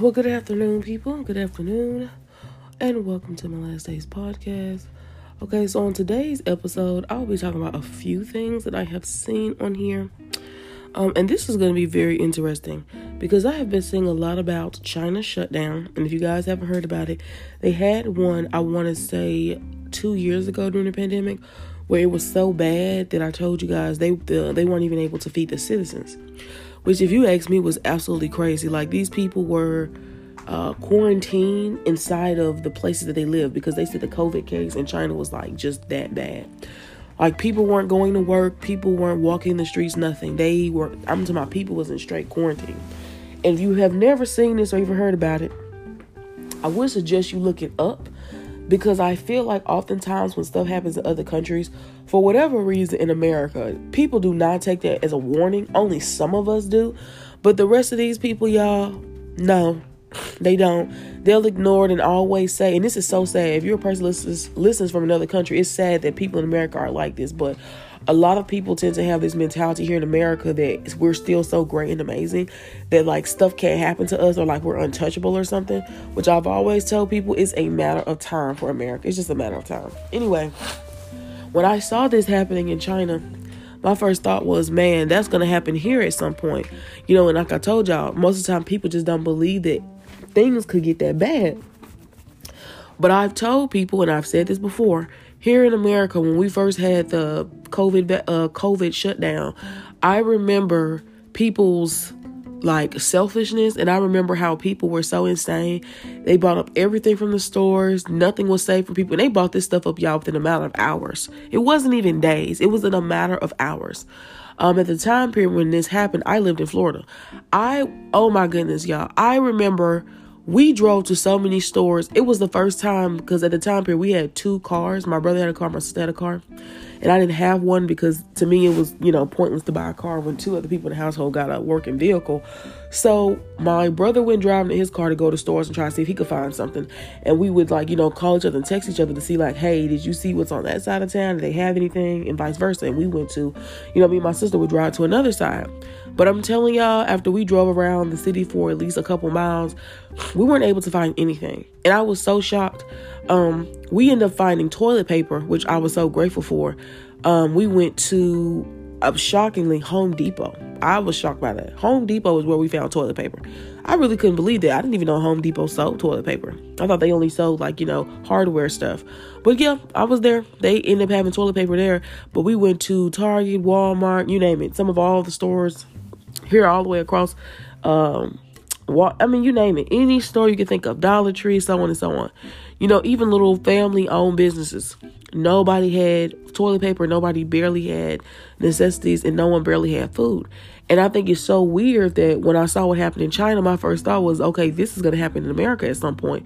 Well, good afternoon, people. Good afternoon, and welcome to my last day's podcast. Okay, so on today's episode, I'll be talking about a few things that I have seen on here. Um, and this is going to be very interesting because I have been seeing a lot about China shutdown. And if you guys haven't heard about it, they had one, I want to say, two years ago during the pandemic where it was so bad that I told you guys they the, they weren't even able to feed the citizens which if you ask me was absolutely crazy. Like these people were uh, quarantined inside of the places that they live because they said the COVID case in China was like just that bad. Like people weren't going to work, people weren't walking the streets, nothing. They were. I'm talking about people was in straight quarantine. And if you have never seen this or even heard about it, I would suggest you look it up because I feel like oftentimes when stuff happens in other countries, for whatever reason in America, people do not take that as a warning. Only some of us do. But the rest of these people, y'all, no, they don't. They'll ignore it and always say, and this is so sad. If you're a person listens listens from another country, it's sad that people in America are like this. But a lot of people tend to have this mentality here in America that we're still so great and amazing that like stuff can't happen to us or like we're untouchable or something. Which I've always told people is a matter of time for America. It's just a matter of time. Anyway, when I saw this happening in China, my first thought was, man, that's gonna happen here at some point. You know, and like I told y'all, most of the time people just don't believe that things could get that bad. But I've told people, and I've said this before, here in America, when we first had the COVID uh, COVID shutdown, I remember people's like selfishness, and I remember how people were so insane. They bought up everything from the stores. Nothing was safe for people. And they bought this stuff up, y'all, within a matter of hours. It wasn't even days. It was in a matter of hours. Um, at the time period when this happened, I lived in Florida. I, oh my goodness, y'all, I remember we drove to so many stores. It was the first time because at the time period we had two cars. My brother had a car, my sister had a car. And I didn't have one because to me it was, you know, pointless to buy a car when two other people in the household got a working vehicle. So my brother went driving in his car to go to stores and try to see if he could find something. And we would like, you know, call each other and text each other to see like, hey, did you see what's on that side of town? Did they have anything? And vice versa. And we went to, you know, me and my sister would drive to another side. But I'm telling y'all, after we drove around the city for at least a couple miles, we weren't able to find anything. And I was so shocked. Um, we ended up finding toilet paper, which I was so grateful for. Um, we went to uh, shockingly Home Depot. I was shocked by that. Home Depot is where we found toilet paper. I really couldn't believe that. I didn't even know Home Depot sold toilet paper. I thought they only sold like, you know, hardware stuff. But yeah, I was there. They ended up having toilet paper there. But we went to Target, Walmart, you name it. Some of all the stores here all the way across um what I mean, you name it, any store you can think of, Dollar Tree, so on and so on. You know, even little family owned businesses. Nobody had toilet paper, nobody barely had necessities, and no one barely had food. And I think it's so weird that when I saw what happened in China, my first thought was, okay, this is going to happen in America at some point,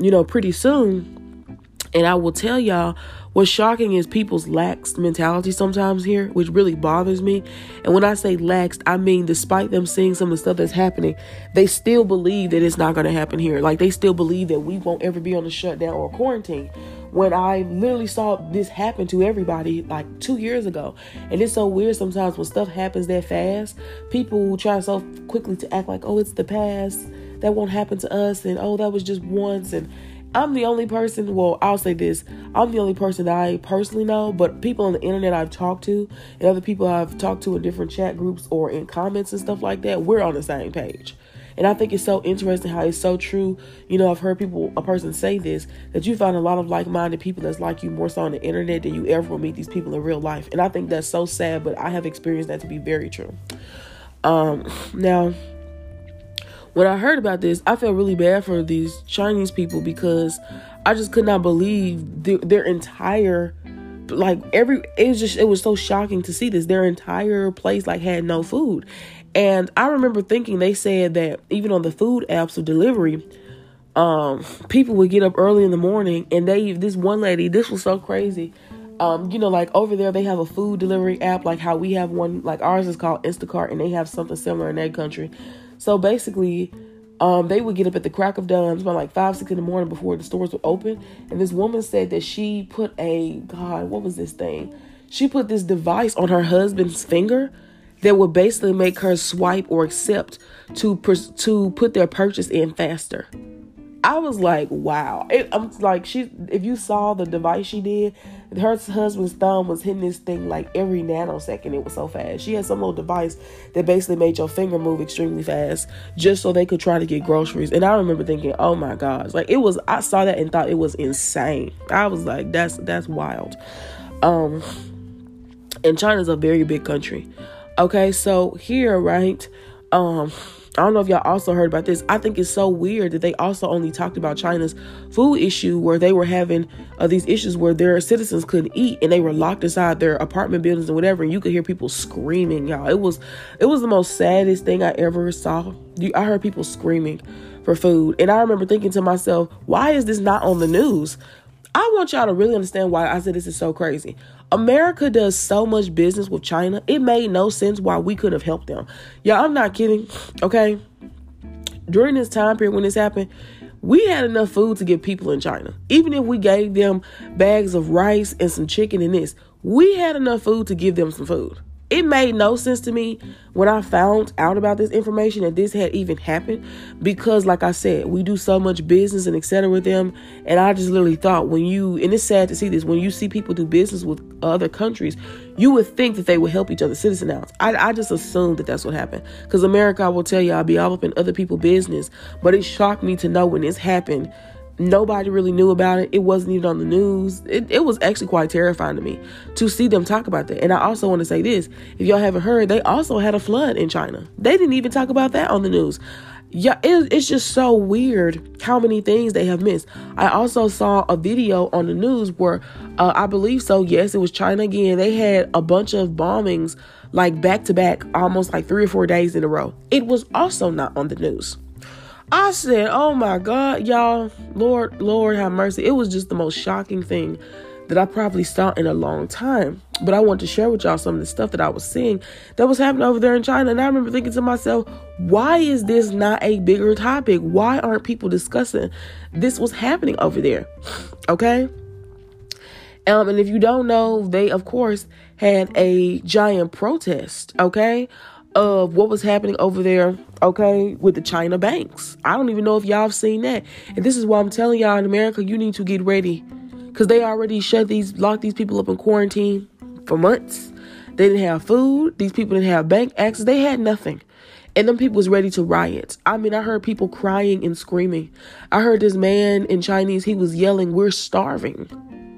you know, pretty soon. And I will tell y'all what's shocking is people's lax mentality sometimes here, which really bothers me. And when I say lax, I mean despite them seeing some of the stuff that's happening, they still believe that it's not going to happen here. Like they still believe that we won't ever be on a shutdown or quarantine. When I literally saw this happen to everybody like two years ago. And it's so weird sometimes when stuff happens that fast, people try so quickly to act like, oh, it's the past. That won't happen to us. And oh, that was just once. And I'm the only person, well, I'll say this I'm the only person that I personally know, but people on the internet I've talked to and other people I've talked to in different chat groups or in comments and stuff like that, we're on the same page. And I think it's so interesting how it's so true. You know, I've heard people, a person say this, that you find a lot of like minded people that's like you more so on the internet than you ever will meet these people in real life. And I think that's so sad, but I have experienced that to be very true. Um, now, when I heard about this, I felt really bad for these Chinese people because I just could not believe their, their entire like every it was just it was so shocking to see this. Their entire place like had no food. And i remember thinking they said that even on the food apps of delivery um people would get up early in the morning and they this one lady this was so crazy. Um you know like over there they have a food delivery app like how we have one like ours is called instacart and they have something similar in that country so basically, um, they would get up at the crack of dawn, about like five, six in the morning before the stores would open. And this woman said that she put a God, what was this thing? She put this device on her husband's finger that would basically make her swipe or accept to to put their purchase in faster. I was like, wow. It, I'm like, she. If you saw the device she did, her husband's thumb was hitting this thing like every nanosecond. It was so fast. She had some little device that basically made your finger move extremely fast, just so they could try to get groceries. And I remember thinking, oh my gosh, like it was. I saw that and thought it was insane. I was like, that's that's wild. Um, and China's a very big country. Okay, so here, right, um I don't know if y'all also heard about this. I think it's so weird that they also only talked about China's food issue where they were having uh, these issues where their citizens couldn't eat and they were locked inside their apartment buildings and whatever and you could hear people screaming, y'all. It was it was the most saddest thing I ever saw. I heard people screaming for food and I remember thinking to myself, why is this not on the news? I want y'all to really understand why I said this is so crazy. America does so much business with China. It made no sense why we could have helped them. Yeah, I'm not kidding. Okay. During this time period when this happened, we had enough food to give people in China. Even if we gave them bags of rice and some chicken and this, we had enough food to give them some food it made no sense to me when I found out about this information that this had even happened because like I said, we do so much business and etc with them and I just literally thought when you and it's sad to see this when you see people do business with other countries, you would think that they would help each other citizen out. I, I just assumed that that's what happened because America I will tell you I'll be all up in other people's business, but it shocked me to know when this happened Nobody really knew about it. It wasn't even on the news. It, it was actually quite terrifying to me to see them talk about that. And I also want to say this if y'all haven't heard, they also had a flood in China. They didn't even talk about that on the news. Yeah, it, it's just so weird how many things they have missed. I also saw a video on the news where uh, I believe so. Yes, it was China again. They had a bunch of bombings like back to back, almost like three or four days in a row. It was also not on the news. I said, oh my God, y'all, Lord, Lord have mercy. It was just the most shocking thing that I probably saw in a long time. But I want to share with y'all some of the stuff that I was seeing that was happening over there in China. And I remember thinking to myself, why is this not a bigger topic? Why aren't people discussing this was happening over there? Okay. Um, and if you don't know, they of course had a giant protest, okay, of what was happening over there, okay, with the China banks. I don't even know if y'all have seen that. And this is why I'm telling y'all in America, you need to get ready. Because they already shut these, locked these people up in quarantine for months. They didn't have food. These people didn't have bank access. They had nothing. And them people was ready to riot. I mean, I heard people crying and screaming. I heard this man in Chinese, he was yelling, We're starving.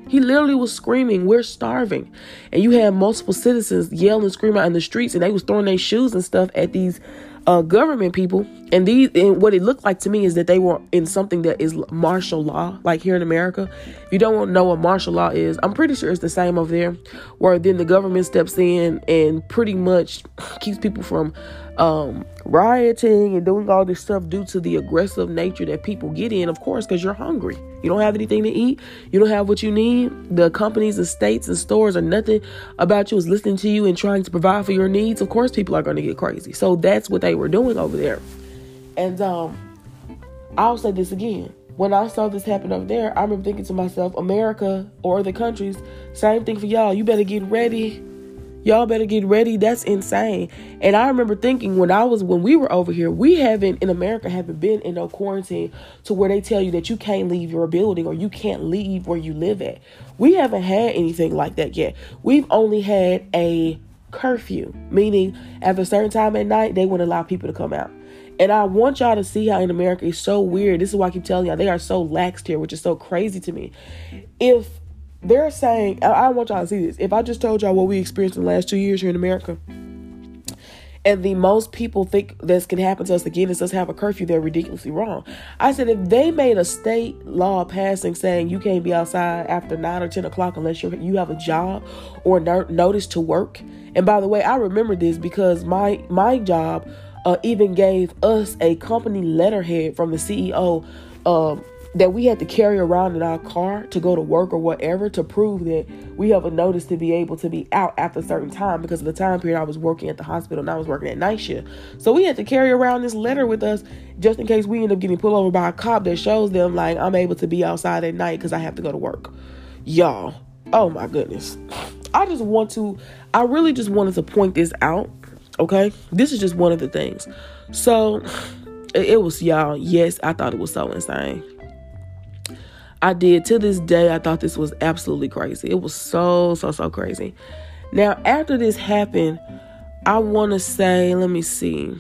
He literally was screaming, "We're starving," and you had multiple citizens yelling, and screaming out in the streets, and they was throwing their shoes and stuff at these uh, government people. And these, and what it looked like to me is that they were in something that is martial law, like here in America. If you don't know what martial law is, I'm pretty sure it's the same over there, where then the government steps in and pretty much keeps people from um, rioting and doing all this stuff due to the aggressive nature that people get in, of course, because you're hungry. You don't have anything to eat. You don't have what you need. The companies, the states, and stores are nothing about you is listening to you and trying to provide for your needs. Of course, people are going to get crazy. So that's what they were doing over there. And um, I'll say this again. When I saw this happen over there, I remember thinking to myself, America or the countries, same thing for y'all. You better get ready Y'all better get ready. That's insane. And I remember thinking when I was when we were over here, we haven't in America haven't been in no quarantine to where they tell you that you can't leave your building or you can't leave where you live at. We haven't had anything like that yet. We've only had a curfew, meaning at a certain time at night they wouldn't allow people to come out. And I want y'all to see how in America it's so weird. This is why I keep telling y'all they are so laxed here, which is so crazy to me. If they're saying, I, I want y'all to see this. If I just told y'all what we experienced in the last two years here in America, and the most people think this can happen to us again is us have a curfew, they're ridiculously wrong. I said if they made a state law passing saying you can't be outside after nine or ten o'clock unless you you have a job or no, notice to work. And by the way, I remember this because my my job uh, even gave us a company letterhead from the CEO. Um, that we had to carry around in our car to go to work or whatever to prove that we have a notice to be able to be out after a certain time because of the time period I was working at the hospital and I was working at night shift. So we had to carry around this letter with us just in case we end up getting pulled over by a cop that shows them like I'm able to be outside at night because I have to go to work. Y'all, oh my goodness. I just want to, I really just wanted to point this out Okay, this is just one of the things. So it, it was y'all. Yes, I thought it was so insane. I did to this day. I thought this was absolutely crazy. It was so so so crazy. Now after this happened, I want to say, let me see.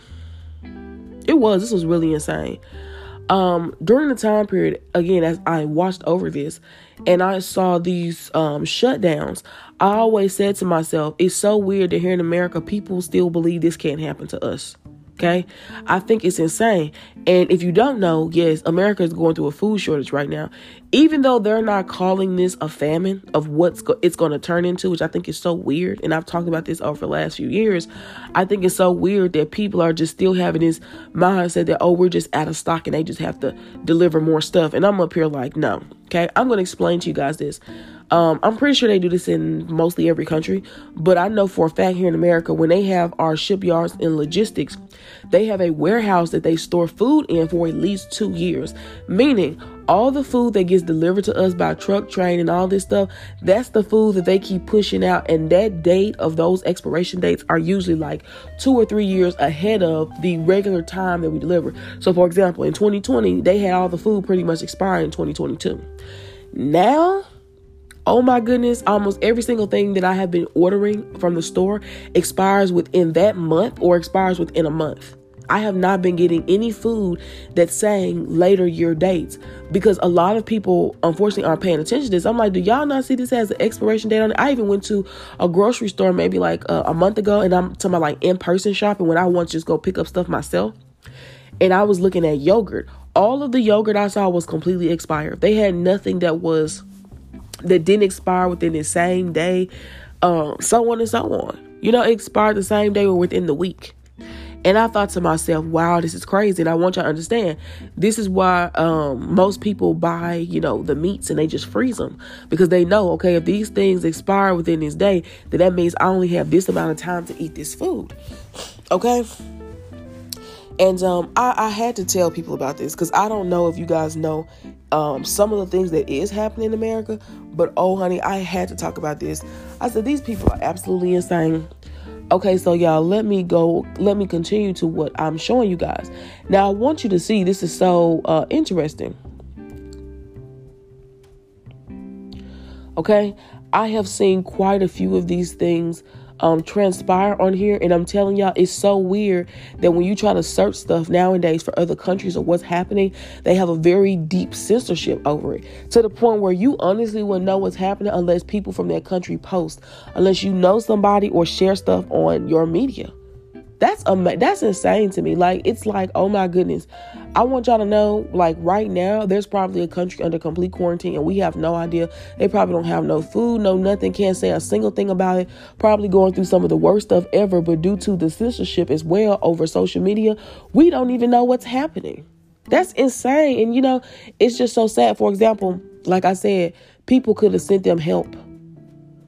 It was this was really insane. Um, during the time period, again, as I watched over this and I saw these um, shutdowns, I always said to myself, it's so weird that here in America, people still believe this can't happen to us. Okay. I think it's insane. And if you don't know, yes, America is going through a food shortage right now. Even though they're not calling this a famine of what's go- it's going to turn into, which I think is so weird. And I've talked about this over the last few years. I think it's so weird that people are just still having this mindset that, oh, we're just out of stock and they just have to deliver more stuff. And I'm up here like, no. Okay. I'm going to explain to you guys this. Um, I'm pretty sure they do this in mostly every country, but I know for a fact here in America, when they have our shipyards and logistics, they have a warehouse that they store food in for at least two years. Meaning, all the food that gets delivered to us by truck, train, and all this stuff, that's the food that they keep pushing out. And that date of those expiration dates are usually like two or three years ahead of the regular time that we deliver. So, for example, in 2020, they had all the food pretty much expire in 2022. Now, oh my goodness, almost every single thing that I have been ordering from the store expires within that month or expires within a month. I have not been getting any food that's saying later year dates because a lot of people unfortunately aren't paying attention to this. I'm like, do y'all not see this has an expiration date on it? I even went to a grocery store maybe like a, a month ago and I'm talking about like in person shopping when I want to just go pick up stuff myself. And I was looking at yogurt. All of the yogurt I saw was completely expired. They had nothing that was that didn't expire within the same day, um, so on and so on. You know, expired the same day or within the week. And I thought to myself, wow, this is crazy. And I want you to understand this is why um, most people buy, you know, the meats and they just freeze them because they know, okay, if these things expire within this day, then that means I only have this amount of time to eat this food. Okay. And um, I, I had to tell people about this because I don't know if you guys know um, some of the things that is happening in America, but oh, honey, I had to talk about this. I said, these people are absolutely insane. Okay, so y'all, let me go, let me continue to what I'm showing you guys. Now, I want you to see this is so uh, interesting. Okay, I have seen quite a few of these things um, transpire on here. And I'm telling y'all, it's so weird that when you try to search stuff nowadays for other countries or what's happening, they have a very deep censorship over it to the point where you honestly will know what's happening unless people from that country post, unless you know somebody or share stuff on your media. That's ama- that's insane to me. Like it's like, oh my goodness. I want y'all to know, like right now, there's probably a country under complete quarantine and we have no idea. They probably don't have no food, no nothing, can't say a single thing about it. Probably going through some of the worst stuff ever, but due to the censorship as well over social media, we don't even know what's happening. That's insane. And you know, it's just so sad. For example, like I said, people could have sent them help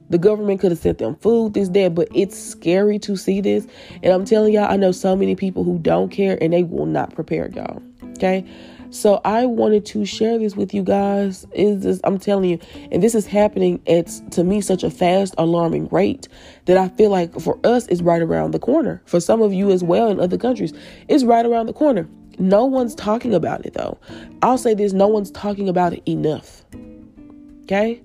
the government could have sent them food, this, that, but it's scary to see this. And I'm telling y'all, I know so many people who don't care and they will not prepare y'all. Okay. So I wanted to share this with you guys. Is this I'm telling you, and this is happening at to me such a fast, alarming rate that I feel like for us it's right around the corner. For some of you as well in other countries, it's right around the corner. No one's talking about it though. I'll say this, no one's talking about it enough. Okay?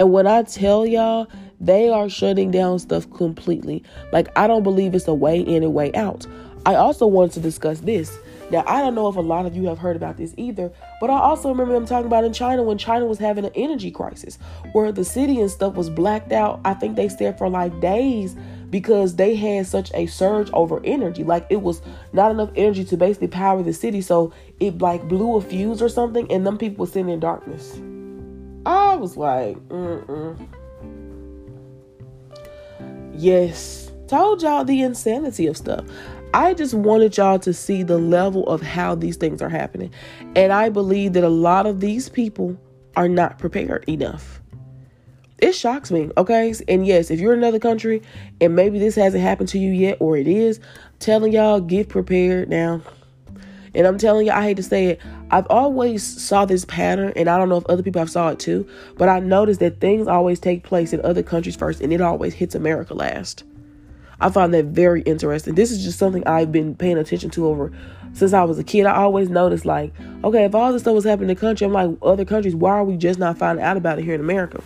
And when I tell y'all, they are shutting down stuff completely. Like, I don't believe it's a way in and way out. I also wanted to discuss this. Now, I don't know if a lot of you have heard about this either, but I also remember them talking about in China when China was having an energy crisis where the city and stuff was blacked out. I think they stayed for like days because they had such a surge over energy. Like it was not enough energy to basically power the city. So it like blew a fuse or something, and them people were sitting in darkness. I was like, mm mm. Yes, told y'all the insanity of stuff. I just wanted y'all to see the level of how these things are happening. And I believe that a lot of these people are not prepared enough. It shocks me, okay? And yes, if you're in another country and maybe this hasn't happened to you yet, or it is, telling y'all get prepared now. And I'm telling you, I hate to say it, I've always saw this pattern, and I don't know if other people have saw it too, but I noticed that things always take place in other countries first, and it always hits America last. I find that very interesting. This is just something I've been paying attention to over since I was a kid. I always noticed like, okay, if all this stuff was happening in the country, I'm like, other countries, why are we just not finding out about it here in America?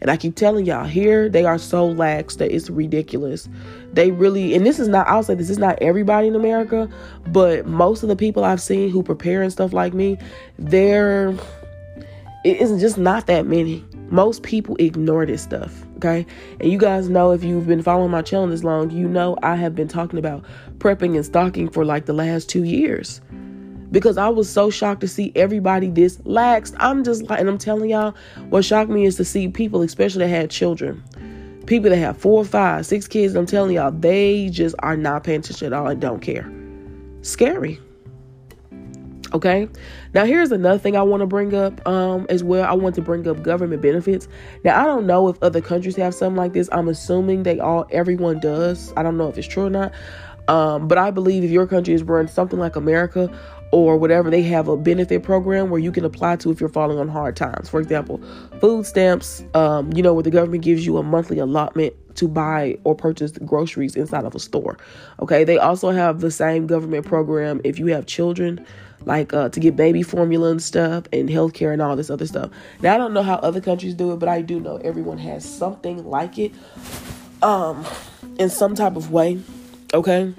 And I keep telling y'all, here they are so lax that it's ridiculous. They really, and this is not, I'll say this is not everybody in America, but most of the people I've seen who prepare and stuff like me, they're, it isn't just not that many. Most people ignore this stuff, okay? And you guys know if you've been following my channel this long, you know I have been talking about prepping and stocking for like the last two years because I was so shocked to see everybody this laxed. I'm just like, and I'm telling y'all, what shocked me is to see people, especially that had children, people that have four, five, six kids. I'm telling y'all, they just are not paying attention at all and don't care. Scary. Okay. Now here's another thing I want to bring up um, as well. I want to bring up government benefits. Now I don't know if other countries have something like this. I'm assuming they all everyone does. I don't know if it's true or not. Um, but I believe if your country is run something like America, or whatever, they have a benefit program where you can apply to if you're falling on hard times. For example, food stamps, um, you know, where the government gives you a monthly allotment to buy or purchase groceries inside of a store. Okay, they also have the same government program if you have children, like uh, to get baby formula and stuff, and healthcare and all this other stuff. Now, I don't know how other countries do it, but I do know everyone has something like it um, in some type of way. Okay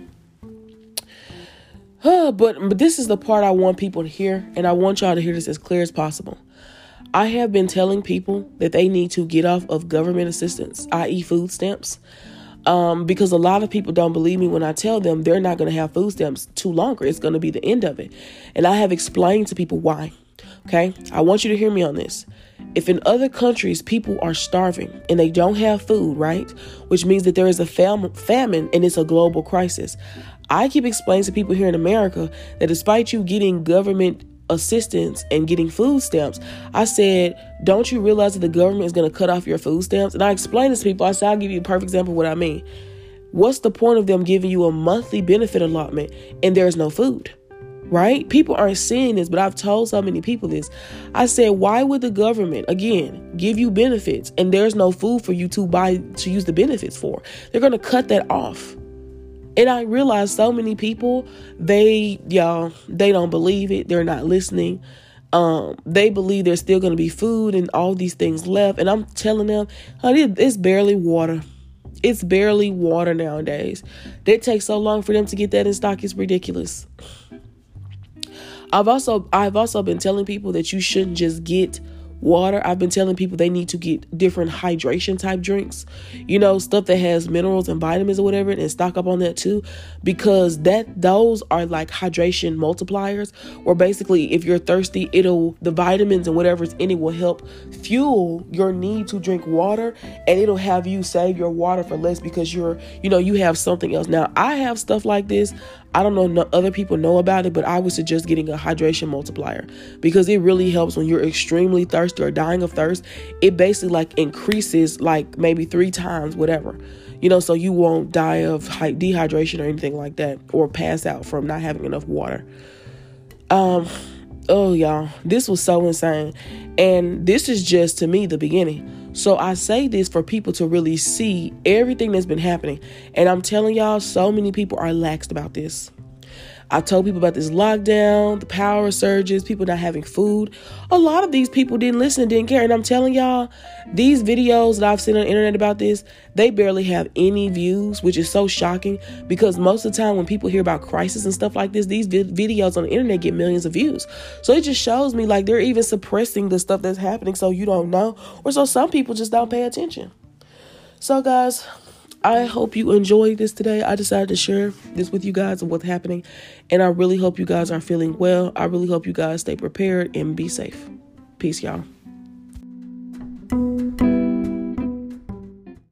but but this is the part I want people to hear, and I want y'all to hear this as clear as possible. I have been telling people that they need to get off of government assistance, i.e., food stamps, um, because a lot of people don't believe me when I tell them they're not going to have food stamps too longer. It's going to be the end of it, and I have explained to people why. Okay, I want you to hear me on this. If in other countries people are starving and they don't have food, right, which means that there is a fam- famine and it's a global crisis, I keep explaining to people here in America that despite you getting government assistance and getting food stamps, I said, don't you realize that the government is going to cut off your food stamps? And I explained this to people. I said, I'll give you a perfect example of what I mean. What's the point of them giving you a monthly benefit allotment and there's no food? Right? People aren't seeing this, but I've told so many people this. I said, why would the government, again, give you benefits and there's no food for you to buy to use the benefits for? They're going to cut that off. And I realize so many people, they y'all, they don't believe it. They're not listening. Um, they believe there's still gonna be food and all these things left. And I'm telling them, honey, it's barely water. It's barely water nowadays. It takes so long for them to get that in stock, it's ridiculous. I've also I've also been telling people that you shouldn't just get water. I've been telling people they need to get different hydration type drinks, you know, stuff that has minerals and vitamins or whatever, and stock up on that too, because that those are like hydration multipliers. Where basically, if you're thirsty, it'll the vitamins and whatever's in it will help fuel your need to drink water, and it'll have you save your water for less because you're, you know, you have something else. Now, I have stuff like this. I don't know no other people know about it, but I would suggest getting a hydration multiplier because it really helps when you're extremely thirsty or dying of thirst. It basically like increases like maybe three times whatever, you know, so you won't die of dehydration or anything like that or pass out from not having enough water. Um, oh y'all, this was so insane, and this is just to me the beginning. So I say this for people to really see everything that's been happening. And I'm telling y'all, so many people are laxed about this. I told people about this lockdown, the power surges, people not having food. A lot of these people didn't listen, didn't care. And I'm telling y'all, these videos that I've seen on the internet about this, they barely have any views, which is so shocking because most of the time when people hear about crisis and stuff like this, these videos on the internet get millions of views. So it just shows me like they're even suppressing the stuff that's happening so you don't know, or so some people just don't pay attention. So, guys, I hope you enjoyed this today. I decided to share this with you guys of what's happening. And I really hope you guys are feeling well. I really hope you guys stay prepared and be safe. Peace, y'all.